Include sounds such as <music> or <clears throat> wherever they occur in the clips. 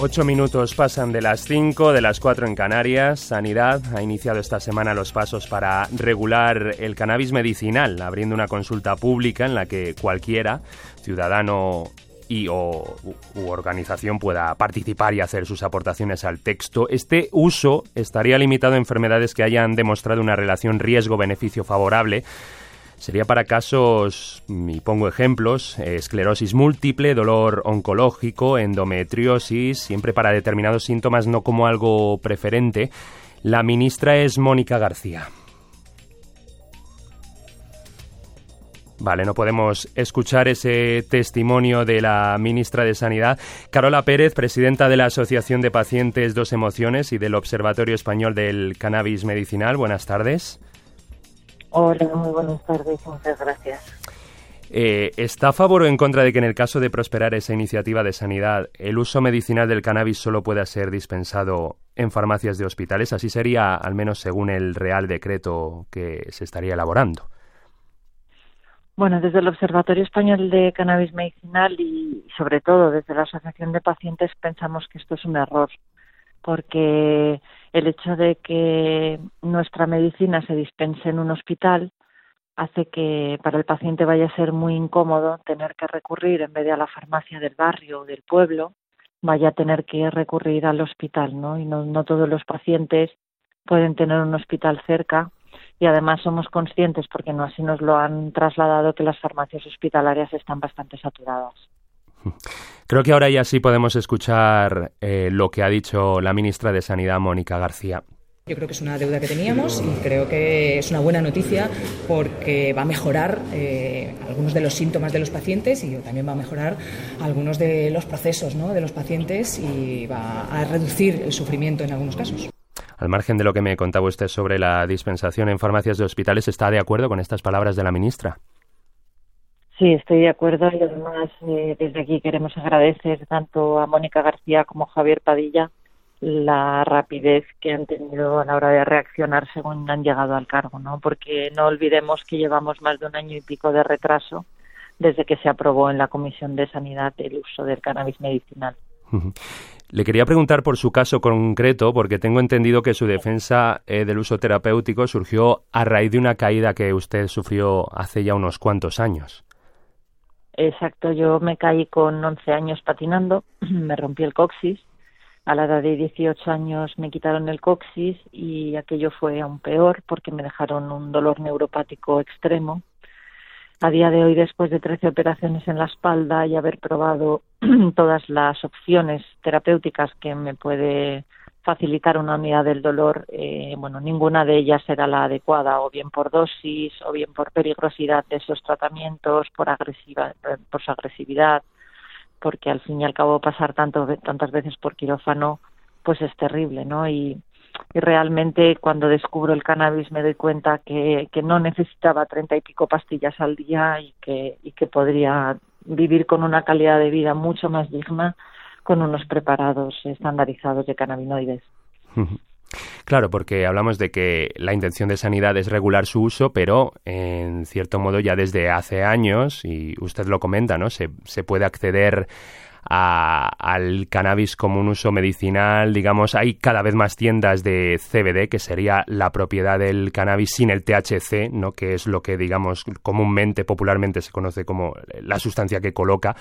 Ocho minutos pasan de las cinco, de las cuatro en Canarias. Sanidad ha iniciado esta semana los pasos para regular el cannabis medicinal, abriendo una consulta pública en la que cualquiera, ciudadano y o u organización pueda participar y hacer sus aportaciones al texto. Este uso estaría limitado a enfermedades que hayan demostrado una relación riesgo-beneficio favorable Sería para casos, y pongo ejemplos, esclerosis múltiple, dolor oncológico, endometriosis, siempre para determinados síntomas, no como algo preferente. La ministra es Mónica García. Vale, no podemos escuchar ese testimonio de la ministra de Sanidad. Carola Pérez, presidenta de la Asociación de Pacientes Dos Emociones y del Observatorio Español del Cannabis Medicinal. Buenas tardes. Hola, muy buenas tardes, muchas gracias. Eh, ¿Está a favor o en contra de que en el caso de prosperar esa iniciativa de sanidad, el uso medicinal del cannabis solo pueda ser dispensado en farmacias de hospitales? Así sería, al menos según el Real Decreto que se estaría elaborando. Bueno, desde el Observatorio Español de Cannabis Medicinal y sobre todo desde la Asociación de Pacientes pensamos que esto es un error, porque el hecho de que nuestra medicina se dispense en un hospital hace que para el paciente vaya a ser muy incómodo tener que recurrir en vez de a la farmacia del barrio o del pueblo, vaya a tener que recurrir al hospital, ¿no? Y no, no todos los pacientes pueden tener un hospital cerca y además somos conscientes, porque no así nos lo han trasladado, que las farmacias hospitalarias están bastante saturadas. Creo que ahora ya sí podemos escuchar eh, lo que ha dicho la ministra de Sanidad, Mónica García. Yo creo que es una deuda que teníamos y creo que es una buena noticia porque va a mejorar eh, algunos de los síntomas de los pacientes y también va a mejorar algunos de los procesos ¿no? de los pacientes y va a reducir el sufrimiento en algunos casos. Al margen de lo que me contaba usted sobre la dispensación en farmacias de hospitales, ¿está de acuerdo con estas palabras de la ministra? Sí, estoy de acuerdo y además eh, desde aquí queremos agradecer tanto a Mónica García como a Javier Padilla la rapidez que han tenido a la hora de reaccionar según han llegado al cargo, ¿no? Porque no olvidemos que llevamos más de un año y pico de retraso desde que se aprobó en la Comisión de Sanidad el uso del cannabis medicinal. Le quería preguntar por su caso concreto, porque tengo entendido que su defensa eh, del uso terapéutico surgió a raíz de una caída que usted sufrió hace ya unos cuantos años. Exacto, yo me caí con 11 años patinando, <clears throat> me rompí el coxis, a la edad de 18 años me quitaron el coxis y aquello fue aún peor porque me dejaron un dolor neuropático extremo. A día de hoy, después de 13 operaciones en la espalda y haber probado <clears throat> todas las opciones terapéuticas que me puede facilitar una unidad del dolor, eh, bueno, ninguna de ellas era la adecuada, o bien por dosis, o bien por peligrosidad de esos tratamientos, por, agresiva, por su agresividad, porque al fin y al cabo pasar tanto, tantas veces por quirófano, pues es terrible, ¿no? Y, y realmente cuando descubro el cannabis me doy cuenta que, que no necesitaba treinta y pico pastillas al día y que, y que podría vivir con una calidad de vida mucho más digna con unos preparados estandarizados de cannabinoides. Claro, porque hablamos de que la intención de sanidad es regular su uso, pero en cierto modo ya desde hace años, y usted lo comenta, ¿no? Se, se puede acceder al cannabis como un uso medicinal, digamos, hay cada vez más tiendas de CBD, que sería la propiedad del cannabis sin el THC, ¿no? que es lo que, digamos, comúnmente, popularmente se conoce como la sustancia que coloca.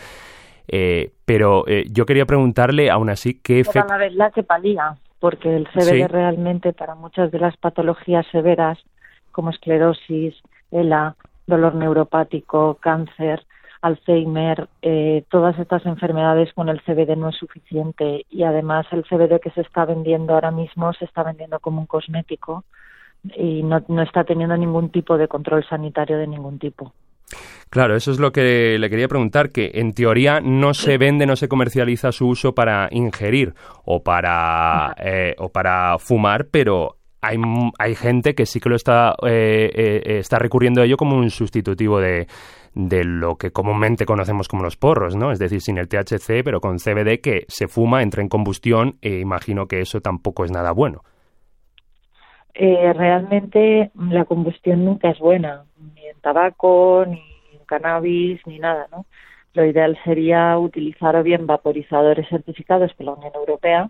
Eh, pero eh, yo quería preguntarle, aún así, qué efecto... la que palía, porque el CBD realmente para muchas de las patologías severas, como esclerosis, ELA, dolor neuropático, cáncer, Alzheimer, eh, todas estas enfermedades con el CBD no es suficiente y además el CBD que se está vendiendo ahora mismo se está vendiendo como un cosmético y no, no está teniendo ningún tipo de control sanitario de ningún tipo. Claro, eso es lo que le quería preguntar, que en teoría no se vende, no se comercializa su uso para ingerir o para, eh, o para fumar, pero hay, hay gente que sí que lo está, eh, eh, está recurriendo a ello como un sustitutivo de, de lo que comúnmente conocemos como los porros, ¿no? Es decir, sin el THC, pero con CBD que se fuma, entra en combustión e imagino que eso tampoco es nada bueno. Realmente la combustión nunca es buena, ni en tabaco, ni cannabis ni nada, ¿no? lo ideal sería utilizar o bien vaporizadores certificados por la Unión Europea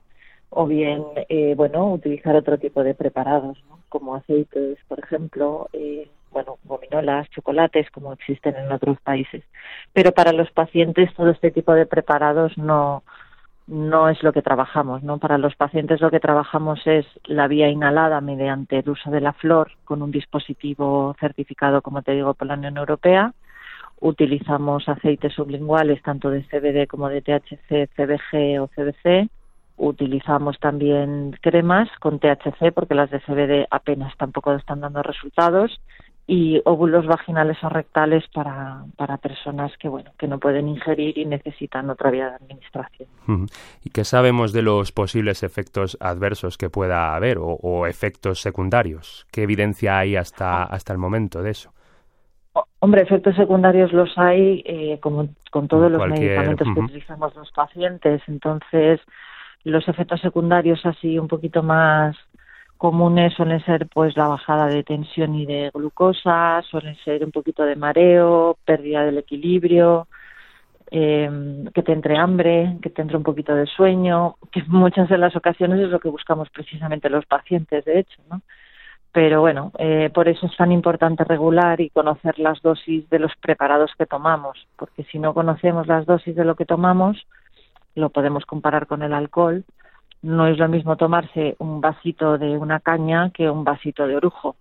o bien, eh, bueno, utilizar otro tipo de preparados, como aceites, por ejemplo, eh, bueno, gominolas, chocolates, como existen en otros países. Pero para los pacientes todo este tipo de preparados no, no es lo que trabajamos, ¿no? Para los pacientes lo que trabajamos es la vía inhalada mediante el uso de la flor con un dispositivo certificado, como te digo, por la Unión Europea. Utilizamos aceites sublinguales tanto de CBD como de THC, CBG o CBC Utilizamos también cremas con THC porque las de CBD apenas tampoco están dando resultados y óvulos vaginales o rectales para, para personas que bueno que no pueden ingerir y necesitan otra vía de administración. ¿Y qué sabemos de los posibles efectos adversos que pueda haber o, efectos secundarios? ¿Qué evidencia hay hasta, hasta el momento de eso? Hombre, efectos secundarios los hay eh, como con todos los medicamentos que utilizamos los pacientes. Entonces, los efectos secundarios así un poquito más comunes suelen ser pues la bajada de tensión y de glucosa, suelen ser un poquito de mareo, pérdida del equilibrio, eh, que te entre hambre, que te entre un poquito de sueño, que <laughs> muchas de las ocasiones es lo que buscamos precisamente los pacientes, de hecho, ¿no? Pero bueno, eh, por eso es tan importante regular y conocer las dosis de los preparados que tomamos, porque si no conocemos las dosis de lo que tomamos, lo podemos comparar con el alcohol. No es lo mismo tomarse un vasito de una caña que un vasito de orujo.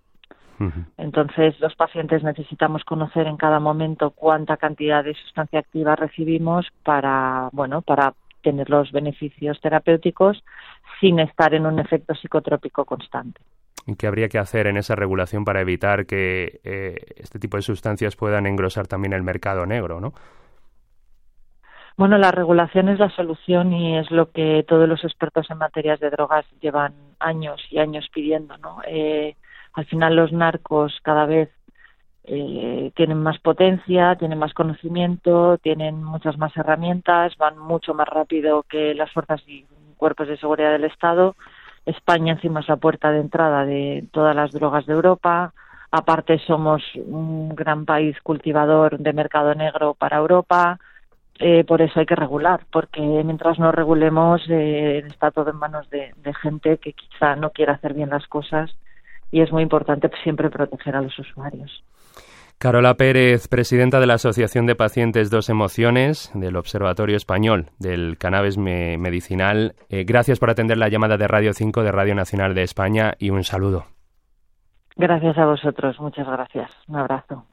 Entonces, los pacientes necesitamos conocer en cada momento cuánta cantidad de sustancia activa recibimos para, bueno, para tener los beneficios terapéuticos sin estar en un efecto psicotrópico constante. ¿Y qué habría que hacer en esa regulación para evitar que eh, este tipo de sustancias puedan engrosar también el mercado negro, no? Bueno, la regulación es la solución y es lo que todos los expertos en materias de drogas llevan años y años pidiendo, ¿no? Eh, al final los narcos cada vez eh, tienen más potencia, tienen más conocimiento, tienen muchas más herramientas, van mucho más rápido que las fuerzas y cuerpos de seguridad del Estado. España encima es la puerta de entrada de todas las drogas de Europa. Aparte somos un gran país cultivador de mercado negro para Europa eh, por eso hay que regular, porque mientras no regulemos eh, está todo en manos de, gente que quizá no quiera hacer bien las cosas y es muy importante siempre proteger a los usuarios. Carola Pérez, presidenta de la Asociación de Pacientes Dos Emociones del Observatorio Español del Cannabis Medicinal. Eh, gracias por atender la llamada de Radio 5 de Radio Nacional de España y un saludo. Gracias a vosotros, muchas gracias. Un abrazo.